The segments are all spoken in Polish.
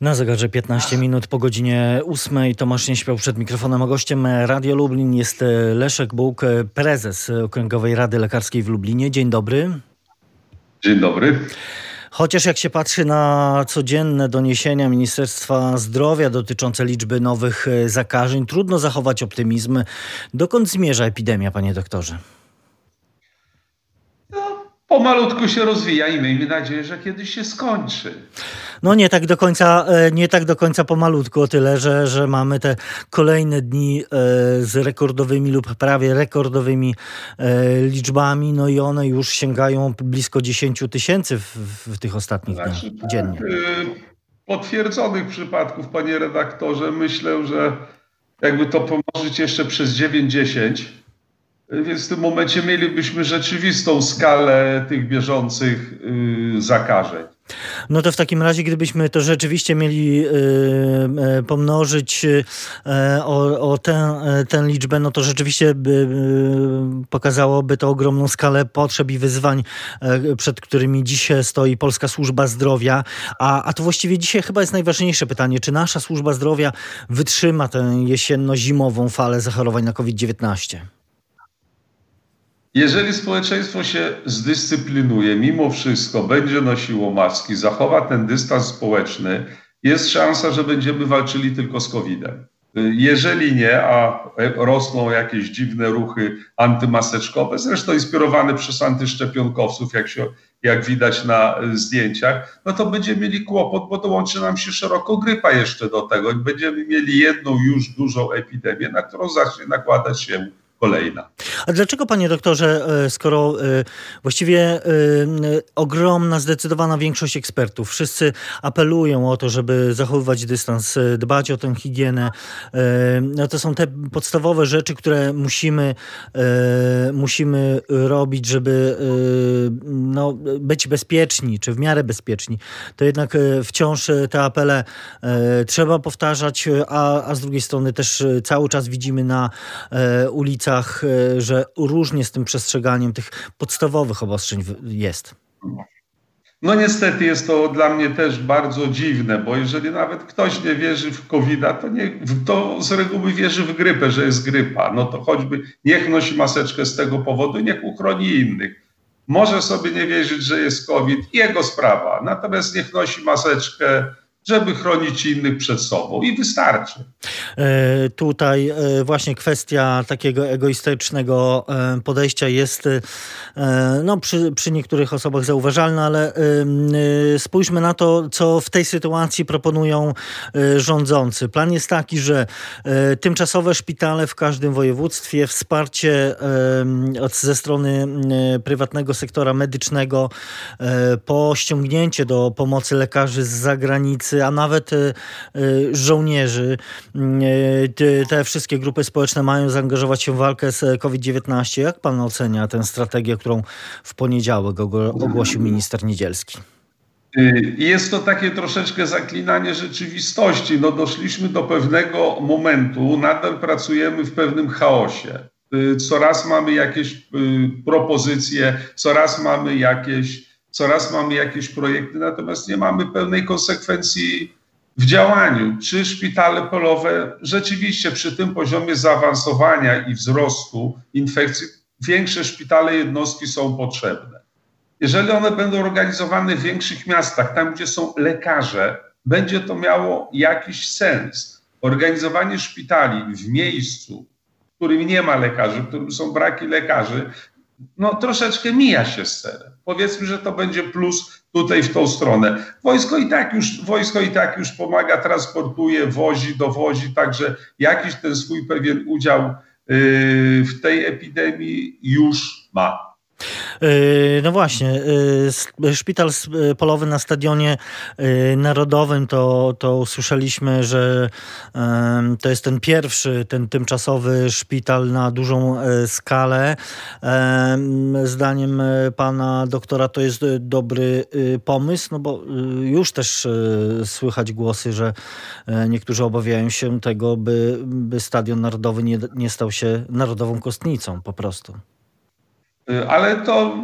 Na zegarze 15 minut po godzinie 8 Tomasz nie śpiał przed mikrofonem, a gościem Radio Lublin jest Leszek Bóg, prezes Okręgowej Rady Lekarskiej w Lublinie. Dzień dobry. Dzień dobry. Chociaż jak się patrzy na codzienne doniesienia Ministerstwa Zdrowia dotyczące liczby nowych zakażeń, trudno zachować optymizm. Dokąd zmierza epidemia, panie doktorze? Pomalutku się rozwija i miejmy nadzieję, że kiedyś się skończy. No nie tak do końca, e, nie tak do końca pomalutku, o tyle, że, że mamy te kolejne dni e, z rekordowymi lub prawie rekordowymi e, liczbami, no i one już sięgają blisko 10 tysięcy w, w, tych ostatnich znaczy, dniach dziennie. Tak, potwierdzonych przypadków, panie redaktorze, myślę, że jakby to pomnożyć jeszcze przez 9-10, więc w tym momencie mielibyśmy rzeczywistą skalę tych bieżących y, zakażeń. No to w takim razie, gdybyśmy to rzeczywiście mieli y, y, pomnożyć o, o tę, tę liczbę, no to rzeczywiście by, pokazałoby to ogromną skalę potrzeb i wyzwań, przed którymi dzisiaj stoi Polska Służba Zdrowia. A, a to właściwie dzisiaj chyba jest najważniejsze pytanie, czy nasza służba zdrowia wytrzyma tę jesienno-zimową falę zachorowań na COVID-19? Jeżeli społeczeństwo się zdyscyplinuje, mimo wszystko będzie nosiło maski, zachowa ten dystans społeczny, jest szansa, że będziemy walczyli tylko z COVID-em. Jeżeli nie, a rosną jakieś dziwne ruchy antymaseczkowe, zresztą inspirowane przez antyszczepionkowców, jak, się, jak widać na zdjęciach, no to będziemy mieli kłopot, bo dołączy nam się szeroko grypa jeszcze do tego będziemy mieli jedną już dużą epidemię, na którą zacznie nakładać się kolejna. A dlaczego, panie doktorze, e, skoro e, właściwie e, ogromna, zdecydowana większość ekspertów, wszyscy apelują o to, żeby zachowywać dystans, dbać o tę higienę, no to są te podstawowe rzeczy, które musimy, musimy robić, żeby no, być bezpieczni, czy w miarę bezpieczni, to jednak wciąż te apele trzeba powtarzać, a, a z drugiej strony też cały czas widzimy na ulicach E, że różnie z tym przestrzeganiem tych podstawowych obostrzeń jest. No niestety jest to dla mnie też bardzo dziwne, bo jeżeli nawet ktoś nie wierzy w covid to, nie, to z reguły wierzy w grypę, że jest grypa. No to choćby niech nosi maseczkę z tego powodu, niech uchroni innych. Może sobie nie wierzyć, że jest COVID, jego sprawa. Natomiast niech nosi maseczkę, żeby chronić innych przed sobą i wystarczy. E, tutaj e, właśnie kwestia takiego egoistycznego e, podejścia jest no, przy, przy niektórych osobach zauważalna, ale spójrzmy na to, co w tej sytuacji proponują rządzący. Plan jest taki, że tymczasowe szpitale w każdym województwie, wsparcie ze strony prywatnego sektora medycznego po ściągnięcie do pomocy lekarzy z zagranicy, a nawet y, y, żołnierzy. Y, te wszystkie grupy społeczne mają zaangażować się w walkę z COVID-19. Jak pan ocenia tę strategię, którą w poniedziałek ogłosił minister Niedzielski? Jest to takie troszeczkę zaklinanie rzeczywistości. No doszliśmy do pewnego momentu, nadal pracujemy w pewnym chaosie. Coraz mamy jakieś propozycje, coraz mamy jakieś coraz mamy jakieś projekty, natomiast nie mamy pełnej konsekwencji w działaniu. Czy szpitale polowe rzeczywiście przy tym poziomie zaawansowania i wzrostu infekcji, większe szpitale jednostki są potrzebne. Jeżeli one będą organizowane w większych miastach, tam gdzie są lekarze, będzie to miało jakiś sens. Organizowanie szpitali w miejscu, w którym nie ma lekarzy, w którym są braki lekarzy, no troszeczkę mija się z celem. Powiedzmy, że to będzie plus tutaj w tą stronę. Wojsko i tak już, wojsko i tak już pomaga, transportuje, wozi, dowozi, także jakiś ten swój pewien udział yy, w tej epidemii już ma. Yy, no właśnie, yy, szpital yy, polowy na stadionie narodowym, to, to usłyszeliśmy, że to jest ten pierwszy, ten tymczasowy szpital na dużą skalę. Zdaniem pana doktora to jest dobry pomysł, no bo już też słychać głosy, że niektórzy obawiają się tego, by, by stadion narodowy nie, nie stał się narodową kostnicą po prostu. Y, ale to,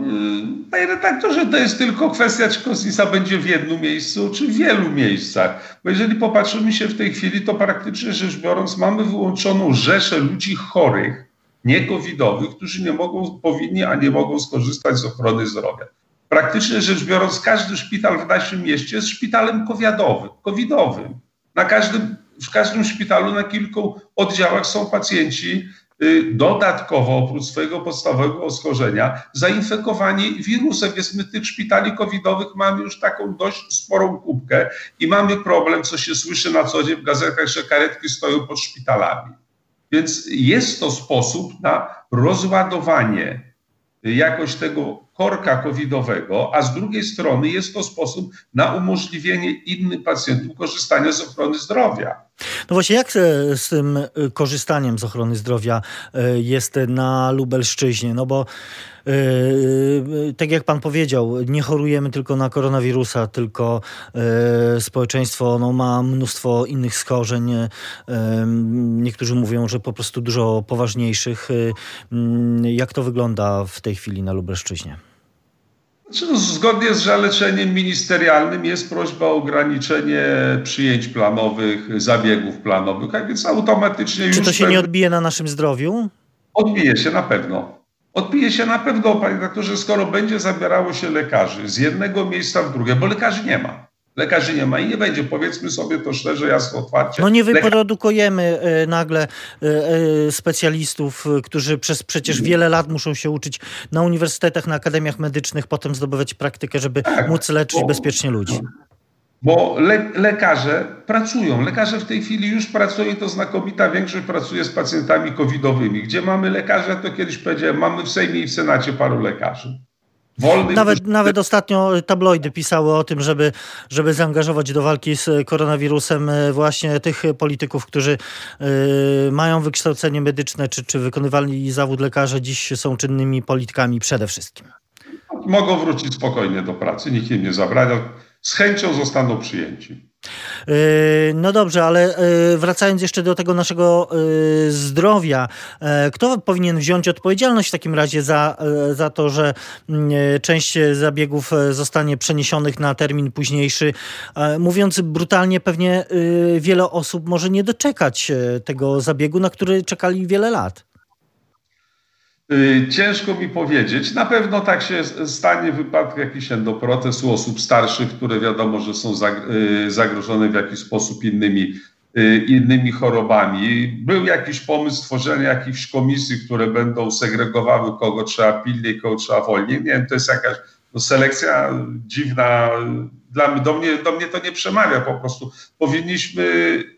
y, panie redaktorze, to jest tylko kwestia, czy kostnica będzie w jednym miejscu, czy w wielu miejscach. Bo jeżeli popatrzymy się w tej chwili, to praktycznie rzecz biorąc mamy wyłączoną rzeszę ludzi chorych, niekowidowych, którzy nie mogą, powinni, a nie mogą skorzystać z ochrony zdrowia. Praktycznie rzecz biorąc, każdy szpital w naszym mieście jest szpitalem covidowym. covidowym. Na każdym, w każdym szpitalu na kilku oddziałach są pacjenci Y, dodatkowo oprócz swojego podstawowego schorzenia zainfekowani wirusem, więc my tych szpitali covidowych mamy już taką dość sporą kubkę i mamy problem, co się słyszy na co dzień w gazetach, że karetki stoją pod szpitalami. Więc jest to sposób na rozładowanie jakoś tego korka covidowego, a z drugiej strony jest to sposób na umożliwienie innym pacjentom korzystania z ochrony zdrowia. No właśnie, jak e, z tym e, korzystaniem z ochrony zdrowia e, jest na Lubelszczyźnie? No bo tak jak pan powiedział, nie chorujemy tylko na koronawirusa, tylko społeczeństwo no, ma mnóstwo innych schorzeń. Niektórzy mówią, że po prostu dużo poważniejszych. Jak to wygląda w tej chwili na Lubelszczyźnie? Znaczy, no, zgodnie z zaleczeniem ministerialnym jest prośba o ograniczenie przyjęć planowych, zabiegów planowych, a więc automatycznie Czy to się nie odbije na naszym zdrowiu? Odbije się na pewno. Odbije się na pewno, panie doktorze, skoro będzie zabierało się lekarzy z jednego miejsca w drugie, bo lekarzy nie ma. Lekarzy nie ma i nie będzie. Powiedzmy sobie to szczerze, jasno, otwarcie. No nie wyprodukujemy e, nagle e, e, specjalistów, którzy przez przecież wiele lat muszą się uczyć na uniwersytetach, na akademiach medycznych, potem zdobywać praktykę, żeby tak, móc leczyć bo, bezpiecznie ludzi. Bo le, lekarze pracują. Lekarze w tej chwili już pracują i to znakomita większość pracuje z pacjentami covidowymi. Gdzie mamy lekarza, to kiedyś powiedziałem, mamy w Sejmie i w Senacie paru lekarzy. Nawet, nawet ostatnio tabloidy pisały o tym, żeby, żeby zaangażować do walki z koronawirusem e, właśnie tych polityków, którzy y, mają wykształcenie medyczne, czy, czy wykonywali zawód lekarza, dziś są czynnymi politykami przede wszystkim. Mogą wrócić spokojnie do pracy, nikt im nie zabrania. Z chęcią zostaną przyjęci. Yy, no dobrze, ale yy, wracając jeszcze do tego naszego yy, zdrowia, kto powinien wziąć odpowiedzialność w takim razie za, za to, że część zabiegów zostanie przeniesionych na termin późniejszy? Mówiąc brutalnie, pewnie wiele osób może nie doczekać tego zabiegu, na który czekali wiele lat. Y, ciężko mi powiedzieć. Na pewno tak się stanie w wypadku jakichś endoprotez u osób starszych, które wiadomo, że są y, zagrożone w jakiś sposób innymi, y, innymi chorobami. Był jakiś pomysł stworzenia jakichś komisji, które będą segregowały, kogo trzeba pilniej, kogo trzeba wolniej. Nie wiem, to jest jakaś no, selekcja dziwna. Dla do, mnie, do mnie to nie przemawia po prostu. Powinniśmy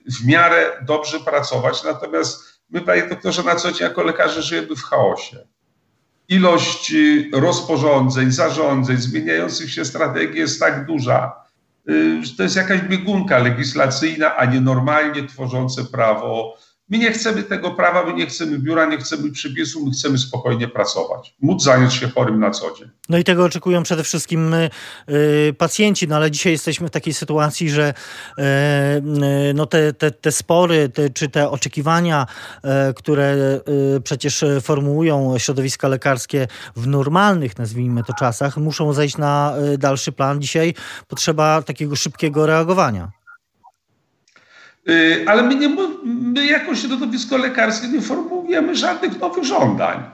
w miarę dobrze pracować, natomiast My, panie doktorze, na co dzień jako lekarze żyjemy w chaosie. Ilość rozporządzeń, zarządzeń, zmieniających się strategii jest tak duża, y, że to jest jakaś biegunka legislacyjna, a nie normalnie tworzące prawo My nie chcemy tego prawa, my nie chcemy biura, nie chcemy przypisu, my chcemy spokojnie pracować, móc zająć się chorym na co dzień. No i tego oczekują przede wszystkim y, pacjenci, no ale dzisiaj jesteśmy w takiej sytuacji, że y, y, no te, te, te spory, te, czy te oczekiwania, y, które y, przecież formułują środowiska lekarskie w normalnych, nazwijmy to czasach, muszą zejść na y, dalszy plan. Dzisiaj potrzeba takiego szybkiego reagowania. Y, ale my, nie, my jako środowisko lekarskie nie formułujemy żadnych nowych żądań.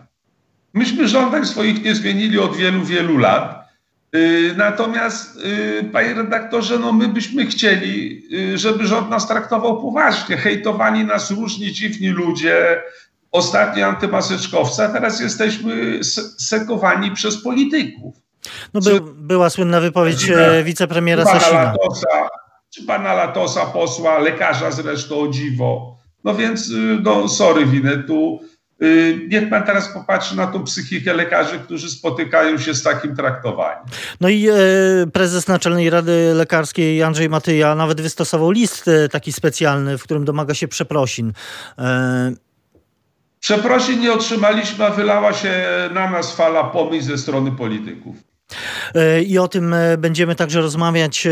Myśmy żądań swoich nie zmienili od wielu, wielu lat. Y, natomiast, y, panie redaktorze, no my byśmy chcieli, żeby rząd nas traktował poważnie. Hejtowali nas różni dziwni ludzie, ostatnio antymaseczkowcy, a teraz jesteśmy sekowani przez polityków. No by, była słynna wypowiedź e, wicepremiera Sasina czy pana Latosa, posła, lekarza zresztą o dziwo. No więc, y, no sorry, winę tu. Y, niech pan teraz popatrzy na tą psychikę lekarzy, którzy spotykają się z takim traktowaniem. No i e, prezes Naczelnej Rady Lekarskiej Andrzej Matyja nawet wystosował list e, taki specjalny, w którym domaga się przeprosin. E... Przeprosin nie otrzymaliśmy, a wylała się na nas fala pomyśl ze strony polityków. E, I o tym e, będziemy także rozmawiać e,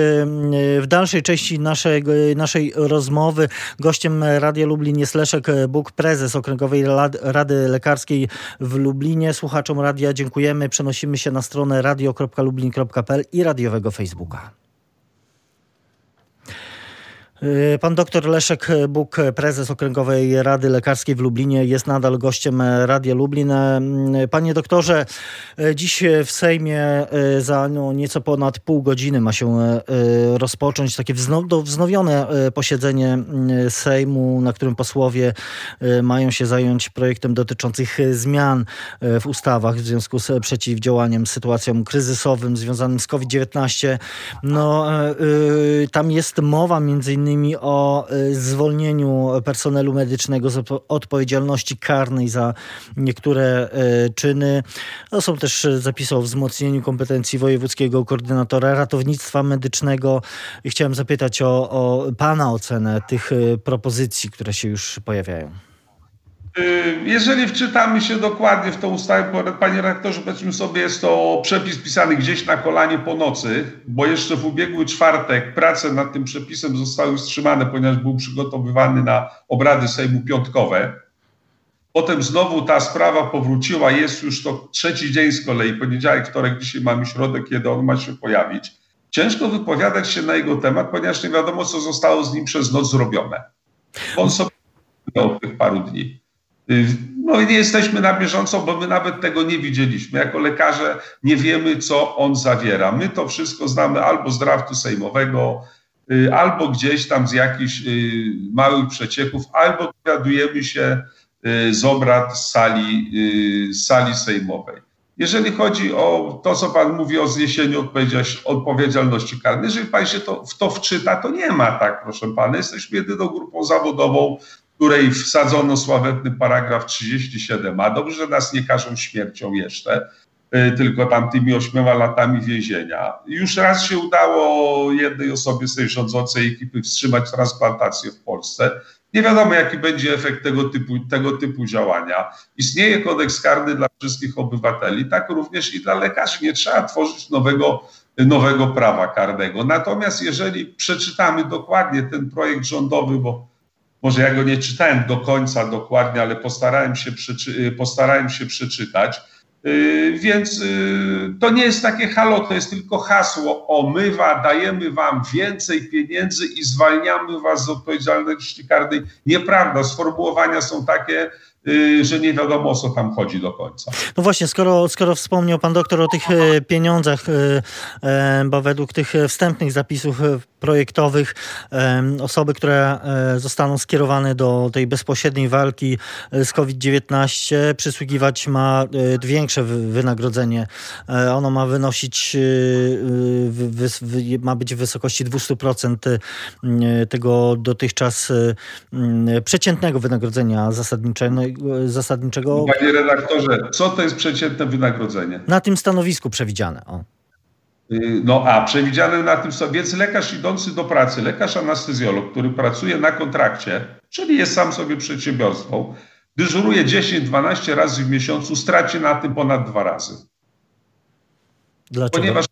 w dalszej części naszej, naszej rozmowy. Gościem Radia Lublin jest Leszek Buk, prezes Okręgowej Rady Lekarskiej w Lublinie. Słuchaczom radia dziękujemy. Przenosimy się na stronę radio.lublin.pl i radiowego Facebooka. Y, pan doktor Leszek Buk, prezes Okręgowej Rady Lekarskiej w Lublinie, jest nadal gościem Radia Lublin. Y, panie doktorze, y, dziś w Sejmie za no, nieco ponad pół godziny ma się rozpocząć takie wznowione posiedzenie Sejmu, na którym posłowie mają się zająć projektem dotyczących zmian w ustawach w związku z przeciwdziałaniem sytuacjom kryzysowym związanym z COVID-19. No, tam jest mowa między innymi o y, zwolnieniu personelu medycznego z odpowiedzialności karnej za niektóre y, czyny. To są też zapisy o wzmocnieniu kompetencji wojewódzkiego koordynatora ratownictwa medycznego. I chciałem zapytać o, o Pana ocenę tych y, propozycji, które się już pojawiają. Y, jeżeli wczytamy się dokładnie w tą ustawę, panie rektorze, powiedzmy sobie, jest to przepis pisany gdzieś na kolanie po nocy, bo jeszcze w ubiegły czwartek prace nad tym przepisem zostały wstrzymane, ponieważ był przygotowywany na obrady Sejmu piątkowe. Potem znowu ta sprawa powróciła, jest już to trzeci dzień z kolei, poniedziałek, wtorek, dzisiaj mamy środek, kiedy on ma się pojawić. Ciężko wypowiadać się na jego temat, ponieważ nie wiadomo, co zostało z nim przez noc zrobione. On sobie od tych paru dni. Y, no i nie jesteśmy na bieżąco, bo my nawet tego nie widzieliśmy. Jako lekarze nie wiemy, co on zawiera. My to wszystko znamy albo z draftu sejmowego, y, albo gdzieś tam z jakichś y, małych przecieków, albo dowiadujemy się z obrad sali, sali sejmowej. Jeżeli chodzi o to, co Pan mówi o zniesieniu odpowiedzialności karnej, jeżeli Pan się to, w to wczyta, to nie ma tak, proszę Pana. Jesteśmy jedyną grupą zawodową, której wsadzono sławetny paragraf 37a. Dobrze, że nas nie każą śmiercią jeszcze, y, tylko tamtymi ośmioma latami więzienia. Już raz się udało jednej osobie z tej rządzącej ekipy wstrzymać transplantację w Polsce. Nie wiadomo, jaki będzie efekt tego typu, tego typu działania. Istnieje kodeks karny dla wszystkich obywateli, tak również i dla lekarzy. Nie trzeba tworzyć nowego, nowego prawa karnego. Natomiast jeżeli przeczytamy dokładnie ten projekt rządowy, bo może ja go nie czytałem do końca dokładnie, ale postarałem się, przeczy- postarałem się przeczytać. Yy, więc yy, to nie jest takie halo, to jest tylko hasło omywa, dajemy wam więcej pieniędzy i zwalniamy was z odpowiedzialności karnej. Nieprawda, sformułowania są takie, Y, że nie wiadomo o co tam chodzi do końca. No właśnie, skoro, skoro wspomniał pan doktor o tych e, pieniądzach, e, e, bo według tych wstępnych zapisów projektowych osoby, które zostaną skierowane do tej bezpośredniej walki z COVID-19 przysługiwać ma większe wynagrodzenie. Ono ma wynosić, ma być w wysokości 200% tego dotychczas przeciętnego wynagrodzenia zasadniczego zasadniczego. Panie redaktorze, co to jest przeciętne wynagrodzenie? Na tym stanowisku przewidziane. O. Y, no a przewidziane na tym, więc lekarz idący do pracy, lekarz anestezjolog, który pracuje na kontrakcie, czyli jest sam sobie przedsiębiorstwą, dyżuruje 10-12 razy w miesiącu, straci na tym ponad dwa razy. Dlaczego? Ponieważ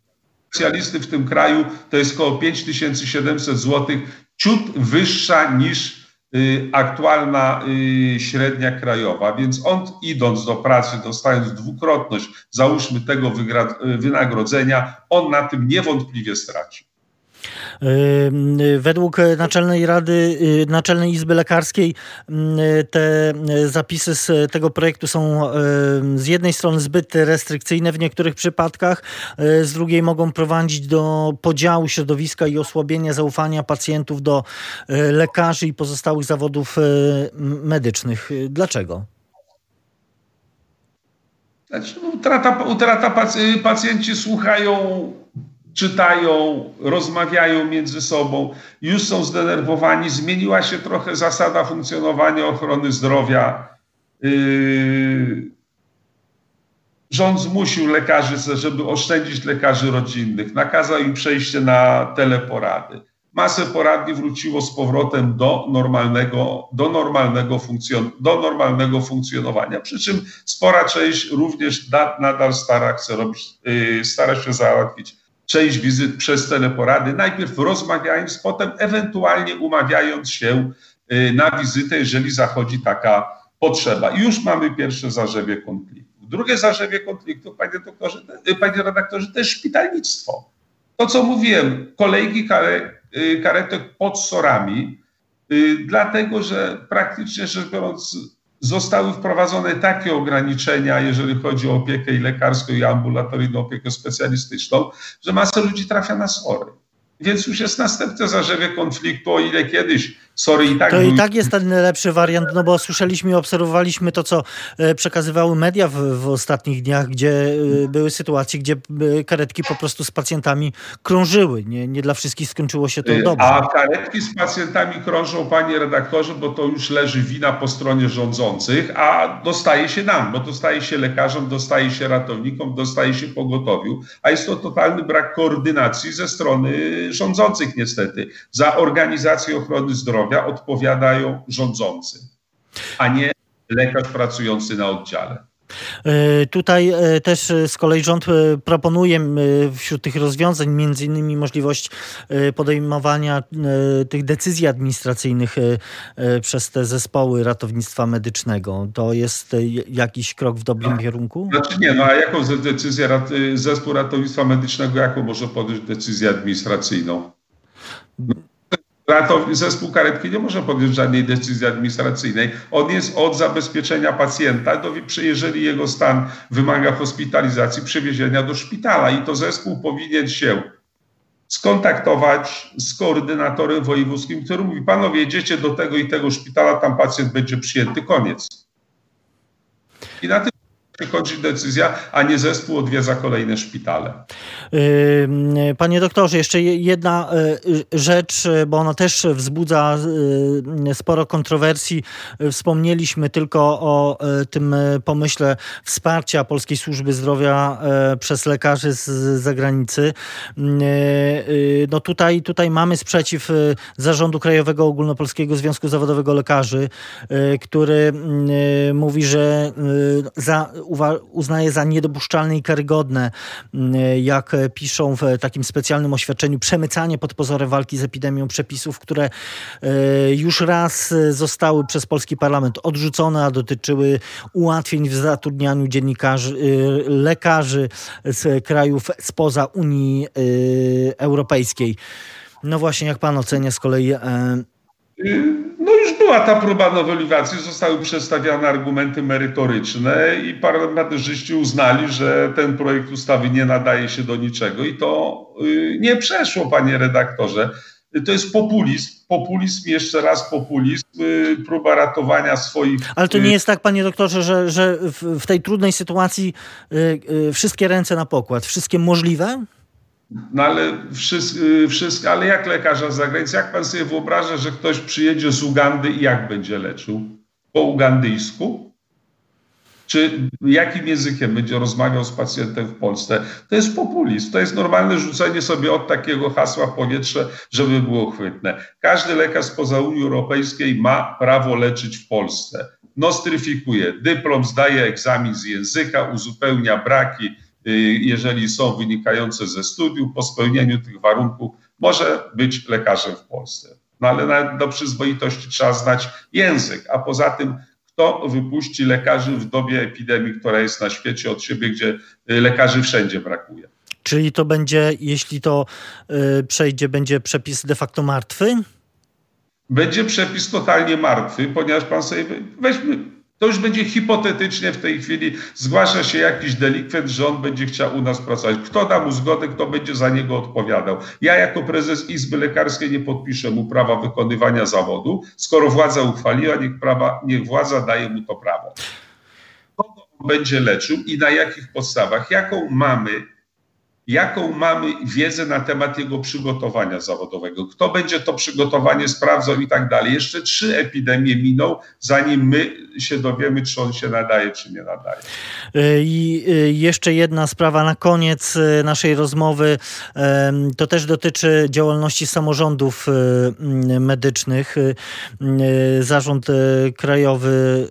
specjalisty w tym kraju to jest około 5700 zł, ciut wyższa niż aktualna y, średnia krajowa, więc on idąc do pracy, dostając dwukrotność, załóżmy tego wynagrodzenia, on na tym niewątpliwie straci. Według Naczelnej Rady, y, Naczelnej Izby Lekarskiej te zapisy z tego projektu są z jednej strony zbyt restrykcyjne w niektórych przypadkach, y, z drugiej mogą prowadzić do podziału środowiska i osłabienia zaufania pacjentów do y, lekarzy i pozostałych zawodów medycznych. Dlaczego? Znaczy, no, utrata, utrata pacjenci słuchają czytają, rozmawiają między sobą, już są zdenerwowani. Zmieniła się trochę zasada funkcjonowania ochrony zdrowia. Yy, rząd zmusił lekarzy, żeby oszczędzić lekarzy rodzinnych, nakazał im przejście na teleporady. masę poradni wróciło z powrotem do normalnego, do normalnego, funkcjon do normalnego funkcjonowania. Przy czym spora część również nadal stara, chce robić, yy, stara się załatwić część wizyt przez teleporady, najpierw rozmawiając, potem ewentualnie umawiając się yy, na wizytę, jeżeli zachodzi taka potrzeba. I już mamy pierwsze zarzewie konfliktu. Drugie zarzewie konfliktu, panie doktorze, yy, panie redaktorze, to jest szpitalnictwo. To, co mówiłem, kolejki kare, Y, karetek pod sorami, y, dlatego że praktycznie rzecz biorąc zostały wprowadzone takie ograniczenia, jeżeli chodzi o opiekę i lekarską, i ambulatoryjną opiekę specjalistyczną, że masa ludzi trafia na sory. Więc już jest następne zarzewie konfliktu, o ile kiedyś sorry i tak... To i tak jest ten lepszy wariant, no bo słyszeliśmy i obserwowaliśmy to, co e, przekazywały media w, w ostatnich dniach, gdzie e, były sytuacje, gdzie e, karetki po prostu z pacjentami krążyły. Nie, nie dla wszystkich skończyło się to dobrze. A karetki z pacjentami krążą, panie redaktorze, bo to już leży wina po stronie rządzących, a dostaje się nam, bo dostaje się lekarzom, dostaje się ratownikom, dostaje się pogotowiu, a jest to totalny brak koordynacji ze strony rządzących niestety. Za organizację ochrony zdrowia odpowiadają rządzący, a nie lekarz pracujący na oddziale. E, tutaj e, też z kolei rząd e, proponuje wśród tych rozwiązań między innymi możliwość podejmowania tych decyzji administracyjnych przez te zespoły ratownictwa medycznego. To jest jakiś krok w dobrym tak. kierunku? Znaczy nie, no a jaką decyzję zespół ratownictwa medycznego, jaką może podjąć decyzję administracyjną? Ratownik, zespół karetki nie może podjąć żadnej decyzji administracyjnej. On jest od zabezpieczenia pacjenta, do, jeżeli jego stan wymaga hospitalizacji, przewiezienia do szpitala. I to zespół powinien się skontaktować z koordynatorem wojewódzkim, który mówi: Panowie, jedziecie do tego i tego szpitala, tam pacjent będzie przyjęty, koniec. I na tym kończy decyzja, a nie zespół odwiedza kolejne szpitale. Panie doktorze, jeszcze jedna y, rzecz, bo ona też wzbudza y, sporo kontrowersji. Wspomnieliśmy tylko o y, tym pomyśle wsparcia Polskiej Służby Zdrowia przez lekarzy z zagranicy. No tutaj, tutaj mamy sprzeciw Zarządu Krajowego Ogólnopolskiego Związku Zawodowego Lekarzy, który mówi, że za uznaje za niedopuszczalne i karygodne, mm, jak piszą w takim specjalnym oświadczeniu, przemycanie pod pozorem walki z epidemią przepisów, które e, już raz zostały przez polski parlament odrzucone, a dotyczyły ułatwień w zatrudnianiu dziennikarzy, e, lekarzy z krajów spoza Unii e, Europejskiej. No właśnie, jak pan ocenia z kolei była ta próba nowelizacji, zostały przedstawiane argumenty merytoryczne i parlamentarzyści uznali, że ten projekt ustawy nie nadaje się do niczego i to y, nie przeszło, panie redaktorze. To jest populizm, populizm, jeszcze raz populizm, y, próba ratowania swoich. Ale to nie y, jest tak, panie doktorze, że, że w, tej trudnej sytuacji wszystkie ręce na pokład, wszystkie możliwe? No ale wszystko, y, wszystko, ale jak lekarza z zagranicy, jak pan sobie wyobraża, że ktoś przyjedzie z Ugandy i jak będzie leczył? Po ugandyjsku? Czy jakim językiem będzie rozmawiał z pacjentem w Polsce? To jest populizm. To jest normalne rzucenie sobie od takiego hasła w powietrze, żeby było chwytne. Każdy lekarz spoza Unii Europejskiej ma prawo leczyć w Polsce. Nostryfikuje dyplom, zdaje egzamin z języka, uzupełnia braki, jeżeli są wynikające ze studiów, po spełnieniu tych warunków może być lekarzem w Polsce. No ale do przyzwoitości trzeba znać język, a poza tym kto wypuści lekarzy w dobie epidemii, która jest na świecie od siebie, gdzie y, lekarzy wszędzie brakuje. Czyli to będzie, jeśli to y, przejdzie, będzie przepis de facto martwy? Będzie przepis totalnie martwy, ponieważ pan sobie weźmy to już będzie hipotetycznie w tej chwili zgłasza się jakiś delikwent, że on będzie chciał u nas pracować. Kto da mu zgodę, kto będzie za niego odpowiadał. Ja jako prezes Izby Lekarskiej nie podpiszę mu prawa wykonywania zawodu. Skoro władza uchwaliła, niech, prawa, niech władza daje mu to prawo. Kogo on będzie leczył i na jakich podstawach? Jaką mamy jaką mamy wiedzę na temat jego przygotowania zawodowego, kto będzie to przygotowanie sprawdzał i tak dalej. Jeszcze trzy epidemie miną, zanim my się dowiemy, czy on się nadaje, czy nie nadaje. Y, I y, jeszcze jedna sprawa na koniec y, naszej rozmowy. To też dotyczy działalności samorządów medycznych. Zarząd Krajowy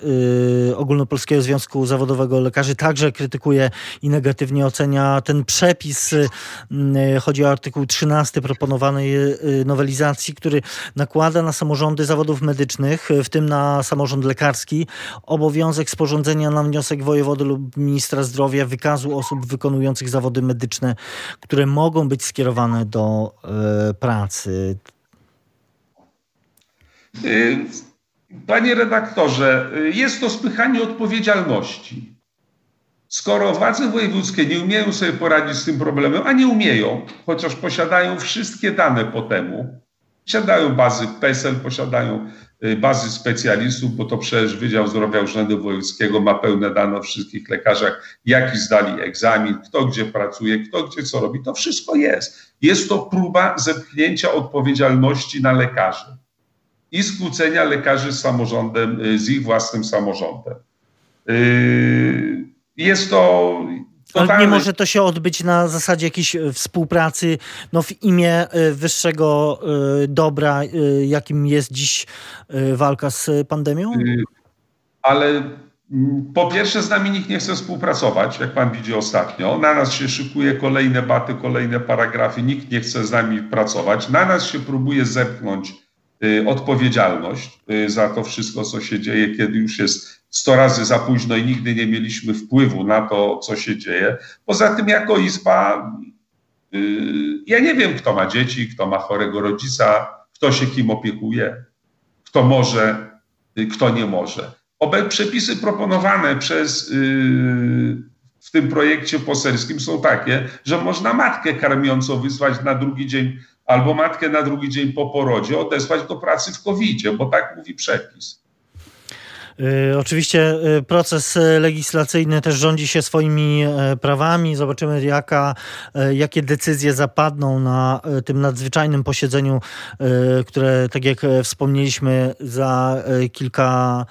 Ogólnopolskiego Związku Zawodowego Lekarzy także krytykuje i negatywnie ocenia ten przepis. Chodzi o artykuł 13 proponowanej nowelizacji, który nakłada na samorządy zawodów medycznych, w tym na samorząd lekarski, obowiązek sporządzenia na wniosek wojewody lub ministra zdrowia wykazu osób wykonujących zawody medyczne, które mogą być skierowane do pracy. Y, panie redaktorze, y, jest to spychanie odpowiedzialności. Skoro władze wojewódzkie nie umieją sobie poradzić z tym problemem, a nie umieją, chociaż posiadają wszystkie dane po temu, posiadają bazy PESEL, posiadają Y, bazy specjalistów, bo to przecież Wydział Zdrowia Urzędu Wojewódzkiego ma pełne dane o wszystkich lekarzach, jaki zdali egzamin, kto gdzie pracuje, kto gdzie co robi. To wszystko jest. Jest to próba zepchnięcia odpowiedzialności na lekarzy i skłócenia lekarzy z samorządem, y, z ich własnym samorządem. Y, jest to ale nie może to się odbyć na zasadzie jakiejś e, współpracy no, w imię e, wyższego e, dobra, jakim jest dziś walka z pandemią? Ale mm, po pierwsze, z nami nikt nie chce współpracować, jak pan widzi ostatnio. Na nas się szykuje kolejne baty, kolejne paragrafy, nikt nie chce z nami pracować. Na nas się próbuje zepchnąć odpowiedzialność za to wszystko, co się dzieje, kiedy już jest 100 razy za późno i nigdy nie mieliśmy wpływu na to, co się dzieje. Poza tym, jako izba, yy, ja nie wiem, kto ma dzieci, kto ma chorego rodzica, kto się kim opiekuje, kto może, yy, kto nie może. Obe przepisy proponowane przez yy, w tym projekcie poselskim są takie, że można matkę karmiącą wysłać na drugi dzień albo matkę na drugi dzień po porodzie odesłać do pracy w covid bo tak mówi przepis. Y, oczywiście y, proces legislacyjny też rządzi się swoimi e, prawami. Zobaczymy, jaka, e, jakie decyzje zapadną na e, tym nadzwyczajnym posiedzeniu, które, tak jak wspomnieliśmy, za kilka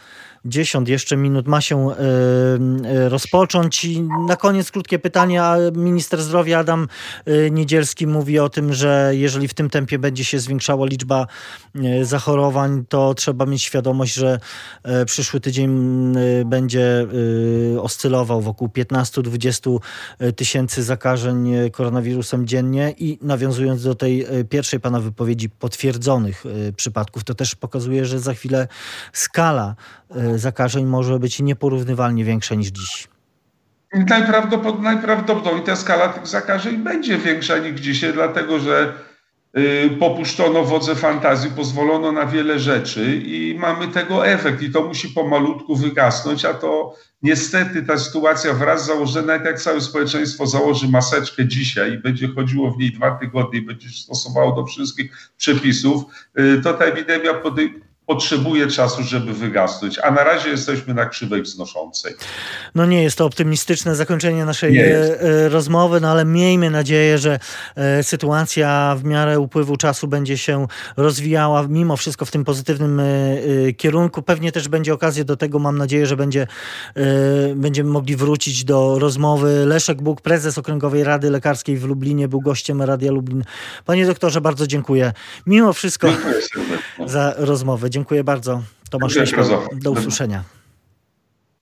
dziesiąt jeszcze minut ma się e, e, rozpocząć. I na koniec krótkie pytanie. Minister zdrowia Adam e, Niedzielski mówi o tym, że jeżeli w tym tempie będzie się zwiększała liczba zachorowań, to trzeba mieć świadomość, że przyszły tydzień będzie oscylował wokół 15-20 tysięcy zakażeń koronawirusem dziennie i nawiązując do tej pierwszej pana wypowiedzi potwierdzonych przypadków, to też pokazuje, że za chwilę skala zakażeń może być nieporównywalnie większa niż dziś. Najprawdopodobniej, najprawdopodobniej ta skala tych zakażeń będzie większa niż dzisiaj, dlatego że y, popuszczono wodze fantazji, pozwolono na wiele rzeczy i mamy tego efekt i to musi pomalutku wygasnąć, a to niestety ta sytuacja wraz założona, nawet jak całe społeczeństwo założy maseczkę dzisiaj i będzie chodziło w niej dwa tygodnie i będzie stosowało do wszystkich przepisów, y, to ta epidemia potrzebuje czasu, żeby wygasnąć, a na razie jesteśmy na krzywej wznoszącej. No nie jest to optymistyczne zakończenie naszej e, e, rozmowy, no ale miejmy nadzieję, że e, sytuacja w miarę upływu czasu będzie się rozwijała mimo wszystko w tym pozytywnym kierunku. Pewnie też będzie okazja do tego, mam nadzieję, że będzie, będziemy mogli wrócić do rozmowy. Leszek Bóg, prezes Okręgowej Rady Lekarskiej w Lublinie, był gościem Radia Lublin. Panie doktorze, bardzo dziękuję. Mimo wszystko za rozmowę. Dziękuję bardzo. Tomasz Leśko, do usłyszenia.